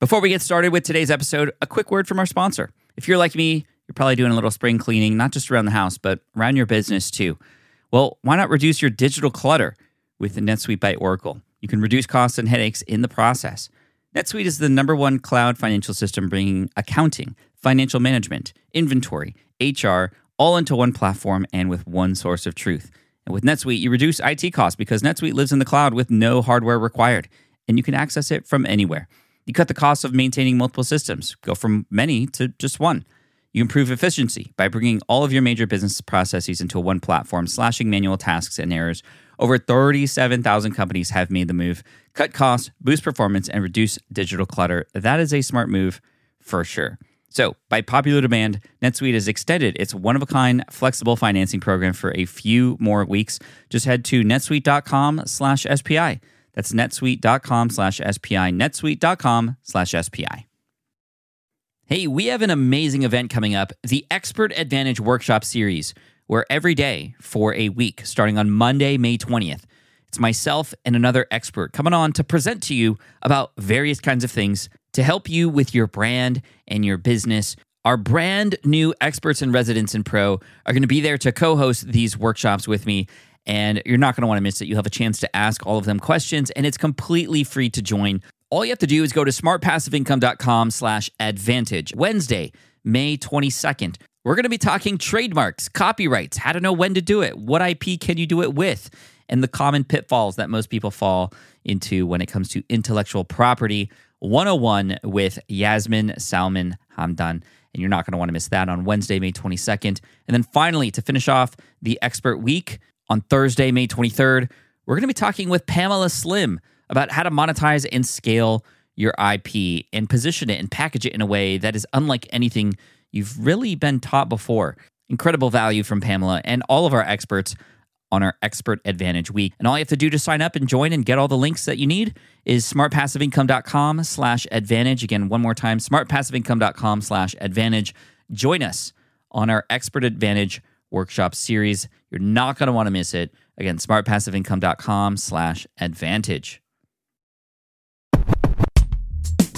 Before we get started with today's episode, a quick word from our sponsor. If you're like me, you're probably doing a little spring cleaning, not just around the house, but around your business too. Well, why not reduce your digital clutter with the NetSuite by Oracle? You can reduce costs and headaches in the process. NetSuite is the number one cloud financial system bringing accounting, financial management, inventory, HR, all into one platform and with one source of truth. And with NetSuite, you reduce IT costs because NetSuite lives in the cloud with no hardware required, and you can access it from anywhere. You cut the cost of maintaining multiple systems, go from many to just one. You improve efficiency by bringing all of your major business processes into one platform, slashing manual tasks and errors. Over 37,000 companies have made the move. Cut costs, boost performance, and reduce digital clutter. That is a smart move for sure. So, by popular demand, NetSuite has extended its one of a kind flexible financing program for a few more weeks. Just head to netsuite.com slash SPI. That's netsuite.com slash SPI, netsuite.com slash SPI. Hey, we have an amazing event coming up the Expert Advantage Workshop Series, where every day for a week, starting on Monday, May 20th, it's myself and another expert coming on to present to you about various kinds of things to help you with your brand and your business. Our brand new experts and residents in pro are going to be there to co host these workshops with me. And you're not going to want to miss it. You'll have a chance to ask all of them questions, and it's completely free to join. All you have to do is go to smartpassiveincome.com slash advantage. Wednesday, May 22nd. We're going to be talking trademarks, copyrights, how to know when to do it, what IP can you do it with, and the common pitfalls that most people fall into when it comes to intellectual property 101 with Yasmin Salman Hamdan. And you're not going to want to miss that on Wednesday, May 22nd. And then finally, to finish off the expert week on Thursday, May 23rd, we're going to be talking with Pamela Slim about how to monetize and scale your IP and position it and package it in a way that is unlike anything you've really been taught before. Incredible value from Pamela and all of our experts on our Expert Advantage Week. And all you have to do to sign up and join and get all the links that you need is smartpassiveincome.com slash advantage. Again, one more time, smartpassiveincome.com slash advantage. Join us on our Expert Advantage workshop series. You're not going to want to miss it. Again, smartpassiveincome.com slash advantage.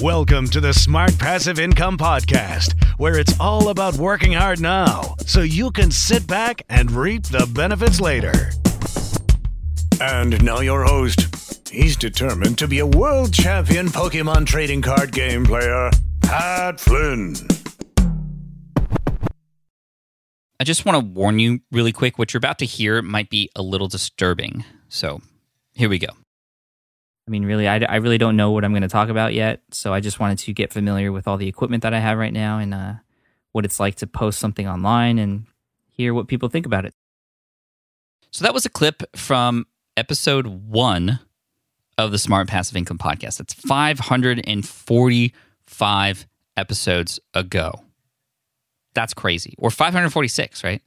Welcome to the Smart Passive Income Podcast, where it's all about working hard now so you can sit back and reap the benefits later. And now, your host. He's determined to be a world champion Pokemon trading card game player, Pat Flynn. I just want to warn you really quick what you're about to hear might be a little disturbing. So here we go. I mean, really, I, I really don't know what I'm going to talk about yet. So I just wanted to get familiar with all the equipment that I have right now and uh, what it's like to post something online and hear what people think about it. So that was a clip from episode one of the Smart Passive Income Podcast. That's 545 episodes ago. That's crazy. Or 546, right?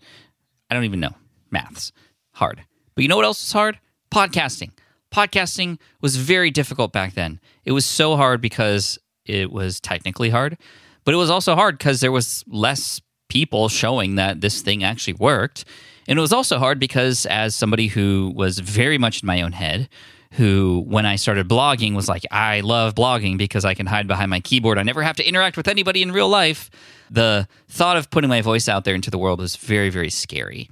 I don't even know. Maths. Hard. But you know what else is hard? Podcasting podcasting was very difficult back then. It was so hard because it was technically hard, but it was also hard because there was less people showing that this thing actually worked. And it was also hard because, as somebody who was very much in my own head, who, when I started blogging, was like, I love blogging because I can hide behind my keyboard. I never have to interact with anybody in real life. The thought of putting my voice out there into the world was very, very scary.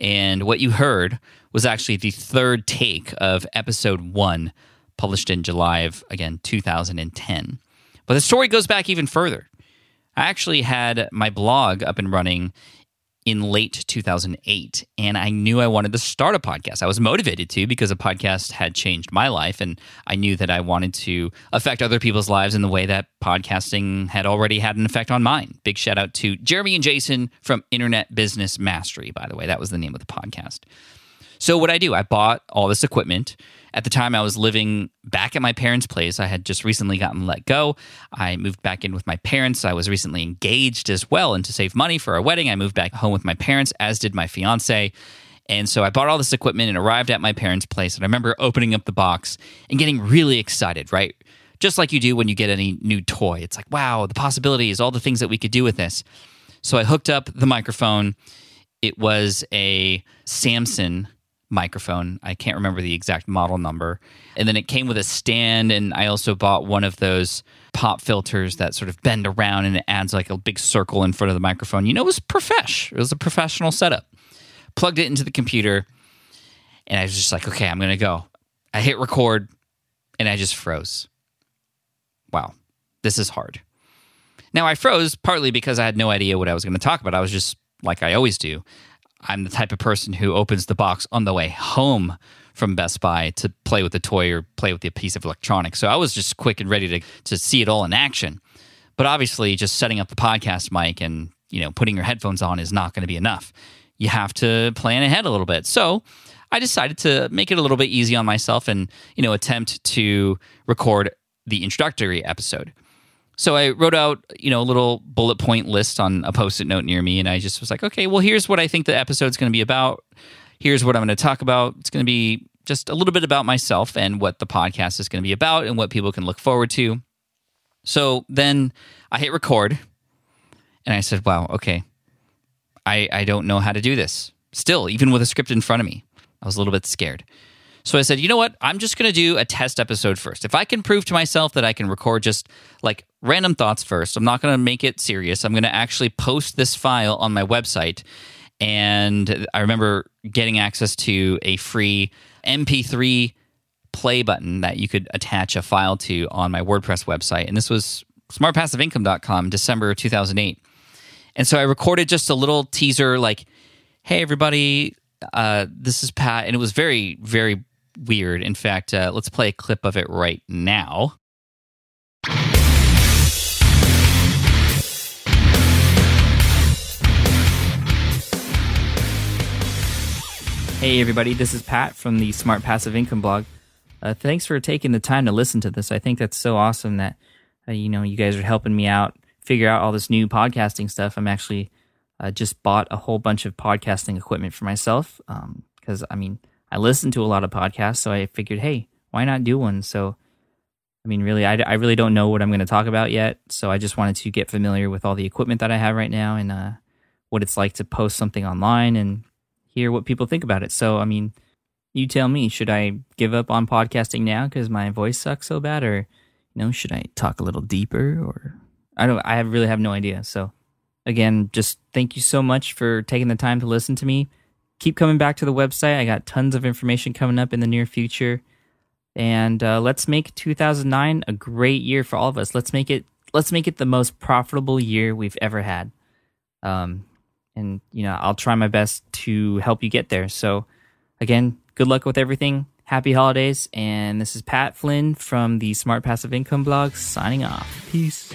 And what you heard was actually the third take of episode one, published in July of, again, 2010. But the story goes back even further. I actually had my blog up and running in late 2008 and I knew I wanted to start a podcast. I was motivated to because a podcast had changed my life and I knew that I wanted to affect other people's lives in the way that podcasting had already had an effect on mine. Big shout out to Jeremy and Jason from Internet Business Mastery, by the way. That was the name of the podcast. So what I do, I bought all this equipment. At the time, I was living back at my parents' place. I had just recently gotten let go. I moved back in with my parents. I was recently engaged as well, and to save money for our wedding, I moved back home with my parents, as did my fiance. And so I bought all this equipment and arrived at my parents' place. And I remember opening up the box and getting really excited, right? Just like you do when you get any new toy. It's like, wow, the possibilities, all the things that we could do with this. So I hooked up the microphone. It was a Samson microphone. I can't remember the exact model number. And then it came with a stand, and I also bought one of those pop filters that sort of bend around and it adds like a big circle in front of the microphone. You know, it was profesh. It was a professional setup. Plugged it into the computer, and I was just like, okay, I'm gonna go. I hit record, and I just froze. Wow, this is hard. Now I froze partly because I had no idea what I was going to talk about. I was just like I always do. I'm the type of person who opens the box on the way home from Best Buy to play with the toy or play with the piece of electronics. So I was just quick and ready to to see it all in action. But obviously, just setting up the podcast mic and you know putting your headphones on is not going to be enough. You have to plan ahead a little bit. So I decided to make it a little bit easy on myself and you know attempt to record the introductory episode. So I wrote out, you know, a little bullet point list on a post-it note near me, and I just was like, okay, well, here's what I think the episode's going to be about. Here's what I'm going to talk about. It's going to be just a little bit about myself and what the podcast is going to be about and what people can look forward to. So then I hit record, and I said, wow, okay, I I don't know how to do this. Still, even with a script in front of me, I was a little bit scared. So I said, you know what? I'm just going to do a test episode first. If I can prove to myself that I can record just like random thoughts first, I'm not going to make it serious. I'm going to actually post this file on my website. And I remember getting access to a free MP3 play button that you could attach a file to on my WordPress website. And this was smartpassiveincome.com, December 2008. And so I recorded just a little teaser like, hey, everybody, uh, this is Pat. And it was very, very weird. In fact, uh, let's play a clip of it right now. Hey, everybody, this is Pat from the Smart Passive Income blog. Uh, thanks for taking the time to listen to this. I think that's so awesome that, uh, you know, you guys are helping me out figure out all this new podcasting stuff. I'm actually uh, just bought a whole bunch of podcasting equipment for myself because, um, I mean, I listen to a lot of podcasts, so I figured, hey, why not do one? So, I mean, really, I, I really don't know what I'm going to talk about yet. So I just wanted to get familiar with all the equipment that I have right now and uh, what it's like to post something online and hear what people think about it. So, I mean, you tell me, should I give up on podcasting now because my voice sucks so bad, or you know, should I talk a little deeper? Or I don't. I really have no idea. So, again, just thank you so much for taking the time to listen to me keep coming back to the website. I got tons of information coming up in the near future. And uh, let's make 2009 a great year for all of us. Let's make it let's make it the most profitable year we've ever had. Um, and you know, I'll try my best to help you get there. So, again, good luck with everything. Happy holidays. And this is Pat Flynn from the Smart Passive Income blog signing off. Peace.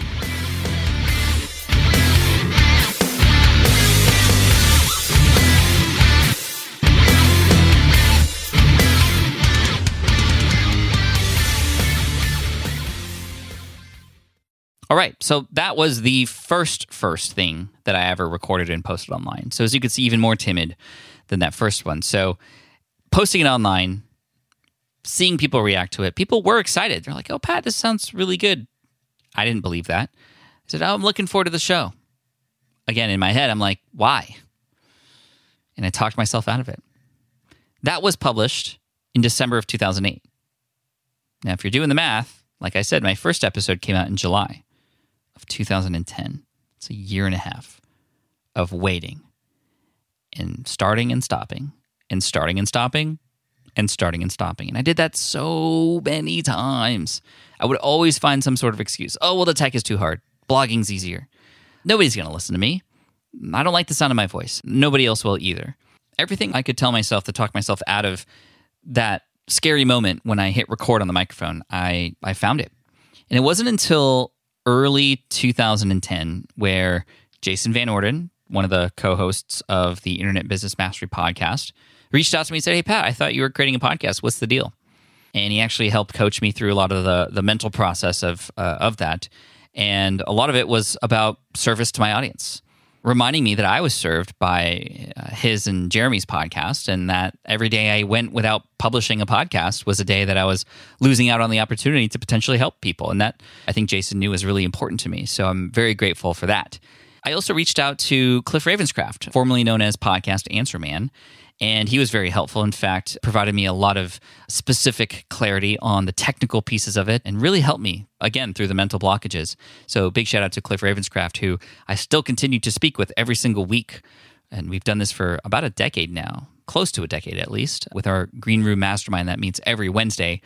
All right. So that was the first first thing that I ever recorded and posted online. So as you can see, even more timid than that first one. So posting it online, seeing people react to it, people were excited. They're like, "Oh, Pat, this sounds really good." I didn't believe that. I said, "Oh, I'm looking forward to the show." Again, in my head, I'm like, "Why?" And I talked myself out of it. That was published in December of 2008. Now, if you're doing the math, like I said, my first episode came out in July of 2010. It's a year and a half of waiting and starting and stopping and starting and stopping and starting and stopping. And I did that so many times. I would always find some sort of excuse. Oh, well, the tech is too hard. Blogging's easier. Nobody's going to listen to me. I don't like the sound of my voice. Nobody else will either. Everything I could tell myself to talk myself out of that scary moment when I hit record on the microphone, I, I found it. And it wasn't until early 2010 where Jason Van Orden, one of the co-hosts of the Internet Business Mastery podcast, reached out to me and said, "Hey Pat, I thought you were creating a podcast. What's the deal?" And he actually helped coach me through a lot of the the mental process of uh, of that, and a lot of it was about service to my audience reminding me that I was served by uh, his and Jeremy's podcast, and that every day I went without publishing a podcast was a day that I was losing out on the opportunity to potentially help people. And that I think Jason knew was really important to me. So I'm very grateful for that. I also reached out to Cliff Ravenscraft, formerly known as Podcast Answer Man. And he was very helpful. In fact, provided me a lot of specific clarity on the technical pieces of it and really helped me, again, through the mental blockages. So, big shout out to Cliff Ravenscraft, who I still continue to speak with every single week. And we've done this for about a decade now, close to a decade at least, with our Green Room Mastermind that meets every Wednesday.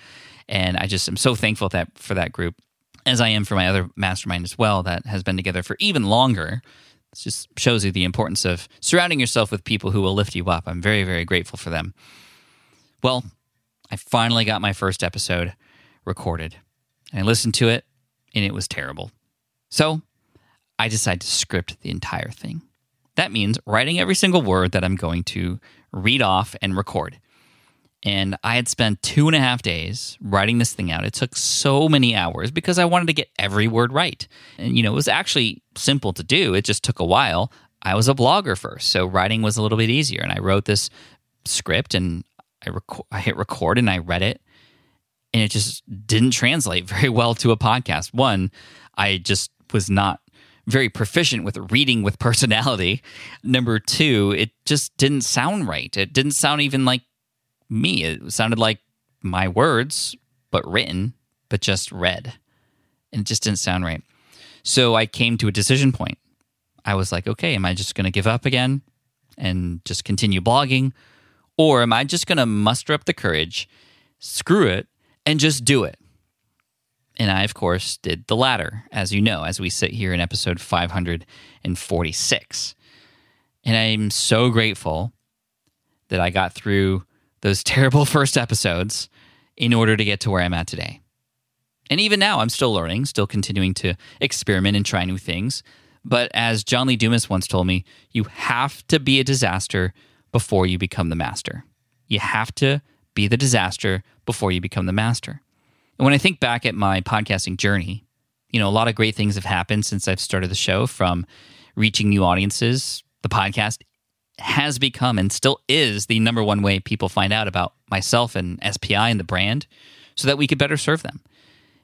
And I just am so thankful that for that group, as I am for my other mastermind as well, that has been together for even longer. It just shows you the importance of surrounding yourself with people who will lift you up. I'm very, very grateful for them. Well, I finally got my first episode recorded. And I listened to it, and it was terrible. So I decided to script the entire thing. That means writing every single word that I'm going to read off and record. And I had spent two and a half days writing this thing out. It took so many hours because I wanted to get every word right. And, you know, it was actually simple to do, it just took a while. I was a blogger first, so writing was a little bit easier. And I wrote this script and I, rec- I hit record and I read it. And it just didn't translate very well to a podcast. One, I just was not very proficient with reading with personality. Number two, it just didn't sound right. It didn't sound even like me. It sounded like my words, but written, but just read. And it just didn't sound right. So I came to a decision point. I was like, okay, am I just going to give up again and just continue blogging? Or am I just going to muster up the courage, screw it, and just do it? And I, of course, did the latter, as you know, as we sit here in episode 546. And I'm so grateful that I got through those terrible first episodes in order to get to where I'm at today. And even now, I'm still learning, still continuing to experiment and try new things. But as John Lee Dumas once told me, you have to be a disaster before you become the master. You have to be the disaster before you become the master. And when I think back at my podcasting journey, you know, a lot of great things have happened since I've started the show from reaching new audiences. The podcast has become and still is the number one way people find out about myself and SPI and the brand so that we could better serve them.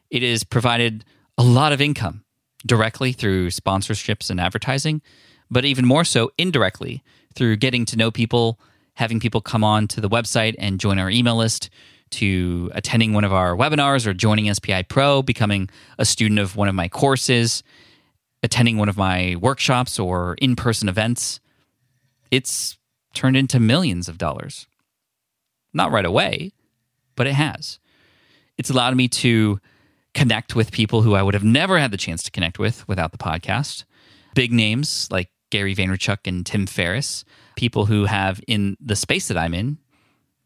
It has provided a lot of income directly through sponsorships and advertising, but even more so indirectly through getting to know people, having people come on to the website and join our email list, to attending one of our webinars or joining SPI Pro, becoming a student of one of my courses, attending one of my workshops or in person events. It's turned into millions of dollars. Not right away, but it has. It's allowed me to connect with people who I would have never had the chance to connect with without the podcast. Big names like Gary Vaynerchuk and Tim Ferriss, people who have in the space that I'm in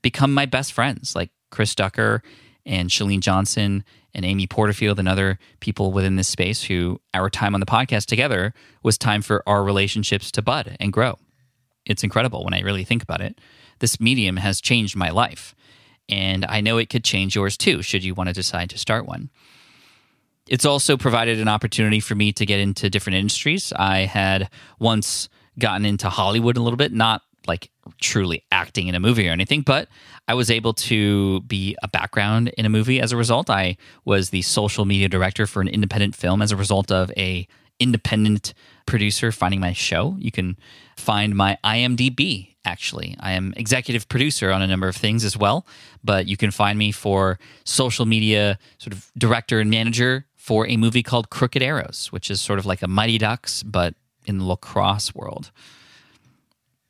become my best friends, like Chris Ducker and Chalene Johnson and Amy Porterfield and other people within this space who our time on the podcast together was time for our relationships to bud and grow. It's incredible when I really think about it. This medium has changed my life, and I know it could change yours too, should you want to decide to start one. It's also provided an opportunity for me to get into different industries. I had once gotten into Hollywood a little bit, not like truly acting in a movie or anything, but I was able to be a background in a movie as a result. I was the social media director for an independent film as a result of a independent producer finding my show. You can find my IMDb actually. I am executive producer on a number of things as well, but you can find me for social media sort of director and manager for a movie called Crooked Arrows, which is sort of like a Mighty Ducks but in the lacrosse world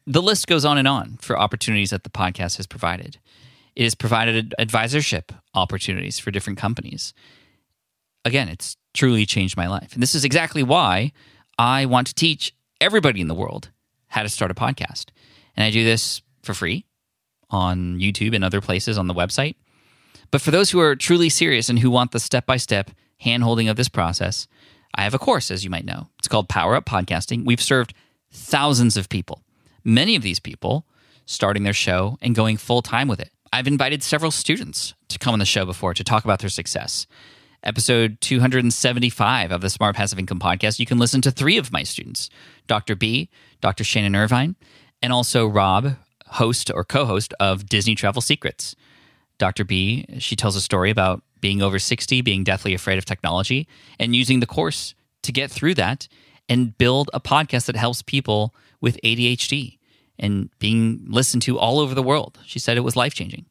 the list goes on and on for opportunities that the podcast has provided. It has provided advisorship opportunities for different companies. Again, it's truly changed my life. And this is exactly why I want to teach everybody in the world how to start a podcast. And I do this for free on YouTube and other places on the website. But for those who are truly serious and who want the step by step hand holding of this process, I have a course, as you might know. It's called Power Up Podcasting. We've served thousands of people Many of these people starting their show and going full time with it. I've invited several students to come on the show before to talk about their success. Episode 275 of the Smart Passive Income Podcast, you can listen to three of my students Dr. B, Dr. Shannon Irvine, and also Rob, host or co host of Disney Travel Secrets. Dr. B, she tells a story about being over 60, being deathly afraid of technology, and using the course to get through that and build a podcast that helps people with ADHD and being listened to all over the world. She said it was life changing.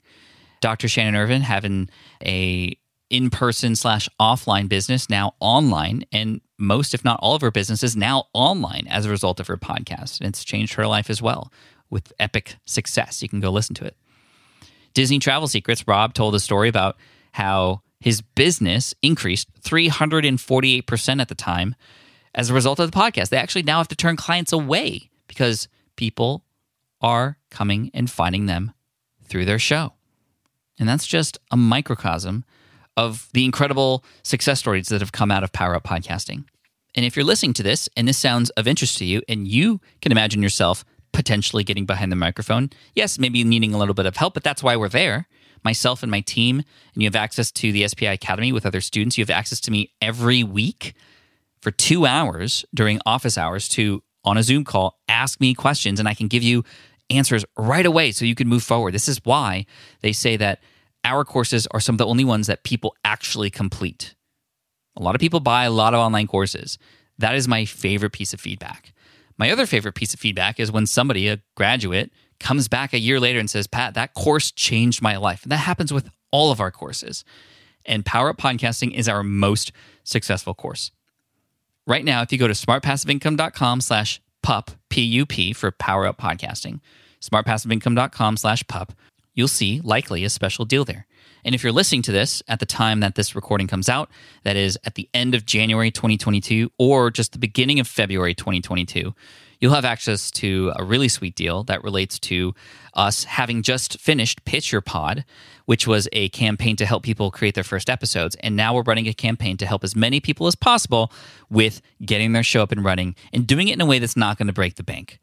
Dr. Shannon Irvine having a in person slash offline business now online, and most, if not all, of her business is now online as a result of her podcast. And it's changed her life as well with epic success. You can go listen to it. Disney Travel Secrets, Rob told a story about how his business increased 348% at the time as a result of the podcast. They actually now have to turn clients away because people are coming and finding them through their show. And that's just a microcosm of the incredible success stories that have come out of Power Up Podcasting. And if you're listening to this and this sounds of interest to you and you can imagine yourself potentially getting behind the microphone, yes, maybe needing a little bit of help, but that's why we're there. Myself and my team, and you have access to the SPI Academy with other students. You have access to me every week for two hours during office hours to, on a Zoom call, ask me questions, and I can give you answers right away so you can move forward. This is why they say that our courses are some of the only ones that people actually complete. A lot of people buy a lot of online courses. That is my favorite piece of feedback. My other favorite piece of feedback is when somebody, a graduate, comes back a year later and says, Pat, that course changed my life. And that happens with all of our courses. And Power Up Podcasting is our most successful course. Right now, if you go to smartpassiveincome.com slash pup, P-U-P for Power Up Podcasting, smartpassiveincome.com slash pup, you'll see likely a special deal there. And if you're listening to this at the time that this recording comes out, that is at the end of January 2022 or just the beginning of February 2022, you'll have access to a really sweet deal that relates to us having just finished Pitch Your Pod, which was a campaign to help people create their first episodes. And now we're running a campaign to help as many people as possible with getting their show up and running and doing it in a way that's not going to break the bank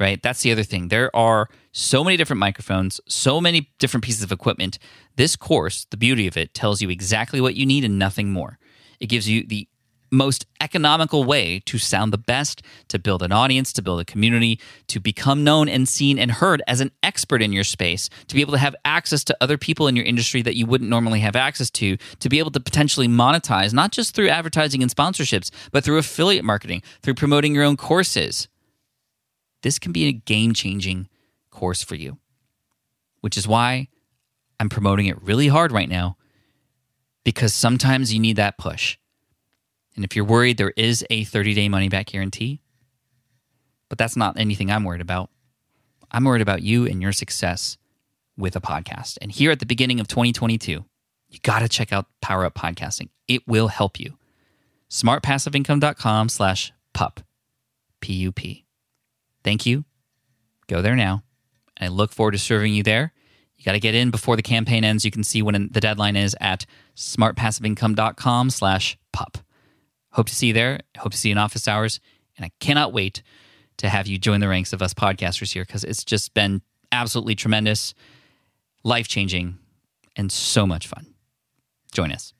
right? That's the other thing. There are so many different microphones, so many different pieces of equipment. This course, the beauty of it, tells you exactly what you need and nothing more. It gives you the most economical way to sound the best, to build an audience, to build a community, to become known and seen and heard as an expert in your space, to be able to have access to other people in your industry that you wouldn't normally have access to, to be able to potentially monetize, not just through advertising and sponsorships, but through affiliate marketing, through promoting your own courses this can be a game changing course for you, which is why I'm promoting it really hard right now because sometimes you need that push. And if you're worried, there is a 30 day money back guarantee, but that's not anything I'm worried about. I'm worried about you and your success with a podcast. And here at the beginning of 2022, you got to check out Power Up Podcasting. It will help you. smartpassiveincome.com slash pup, P-U-P. Thank you. Go there now. I look forward to serving you there. You got to get in before the campaign ends. You can see when the deadline is at smartpassiveincome.com slash pup. Hope to see you there. Hope to see you in office hours. And I cannot wait to have you join the ranks of us podcasters here because it's just been absolutely tremendous, life changing, and so much fun. Join us.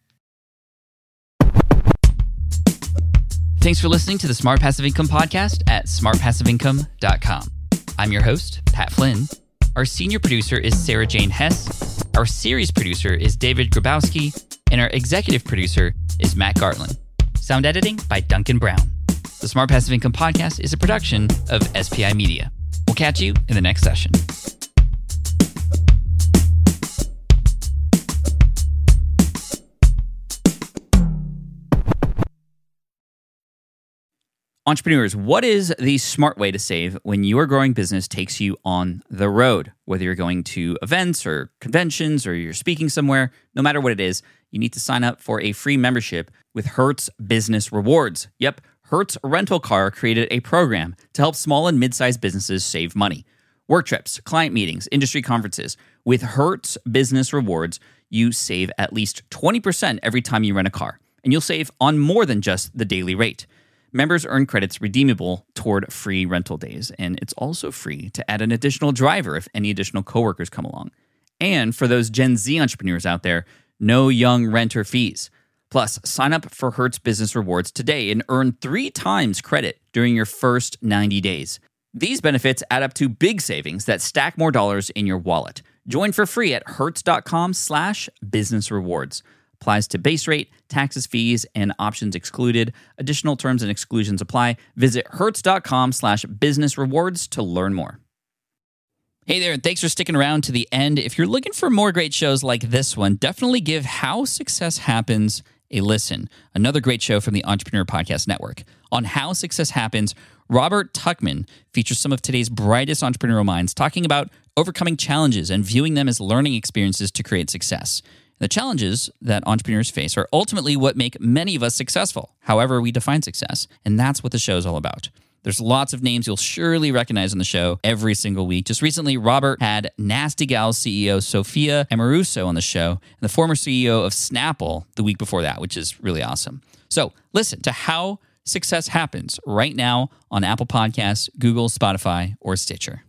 Thanks for listening to the Smart Passive Income Podcast at smartpassiveincome.com. I'm your host, Pat Flynn. Our senior producer is Sarah Jane Hess. Our series producer is David Grabowski. And our executive producer is Matt Gartland. Sound editing by Duncan Brown. The Smart Passive Income Podcast is a production of SPI Media. We'll catch you in the next session. Entrepreneurs, what is the smart way to save when your growing business takes you on the road? Whether you're going to events or conventions or you're speaking somewhere, no matter what it is, you need to sign up for a free membership with Hertz Business Rewards. Yep, Hertz Rental Car created a program to help small and mid sized businesses save money. Work trips, client meetings, industry conferences. With Hertz Business Rewards, you save at least 20% every time you rent a car, and you'll save on more than just the daily rate. Members earn credits redeemable toward free rental days, and it's also free to add an additional driver if any additional coworkers come along. And for those Gen Z entrepreneurs out there, no young renter fees. Plus, sign up for Hertz Business Rewards today and earn three times credit during your first 90 days. These benefits add up to big savings that stack more dollars in your wallet. Join for free at hertz.com slash business rewards. Applies to base rate, taxes, fees, and options excluded. Additional terms and exclusions apply. Visit hertz.com slash business rewards to learn more. Hey there, and thanks for sticking around to the end. If you're looking for more great shows like this one, definitely give How Success Happens a listen. Another great show from the Entrepreneur Podcast Network. On How Success Happens, Robert Tuchman features some of today's brightest entrepreneurial minds talking about overcoming challenges and viewing them as learning experiences to create success. The challenges that entrepreneurs face are ultimately what make many of us successful, however, we define success. And that's what the show is all about. There's lots of names you'll surely recognize on the show every single week. Just recently, Robert had Nasty Gal CEO Sophia Amoruso on the show, and the former CEO of Snapple the week before that, which is really awesome. So listen to how success happens right now on Apple Podcasts, Google, Spotify, or Stitcher.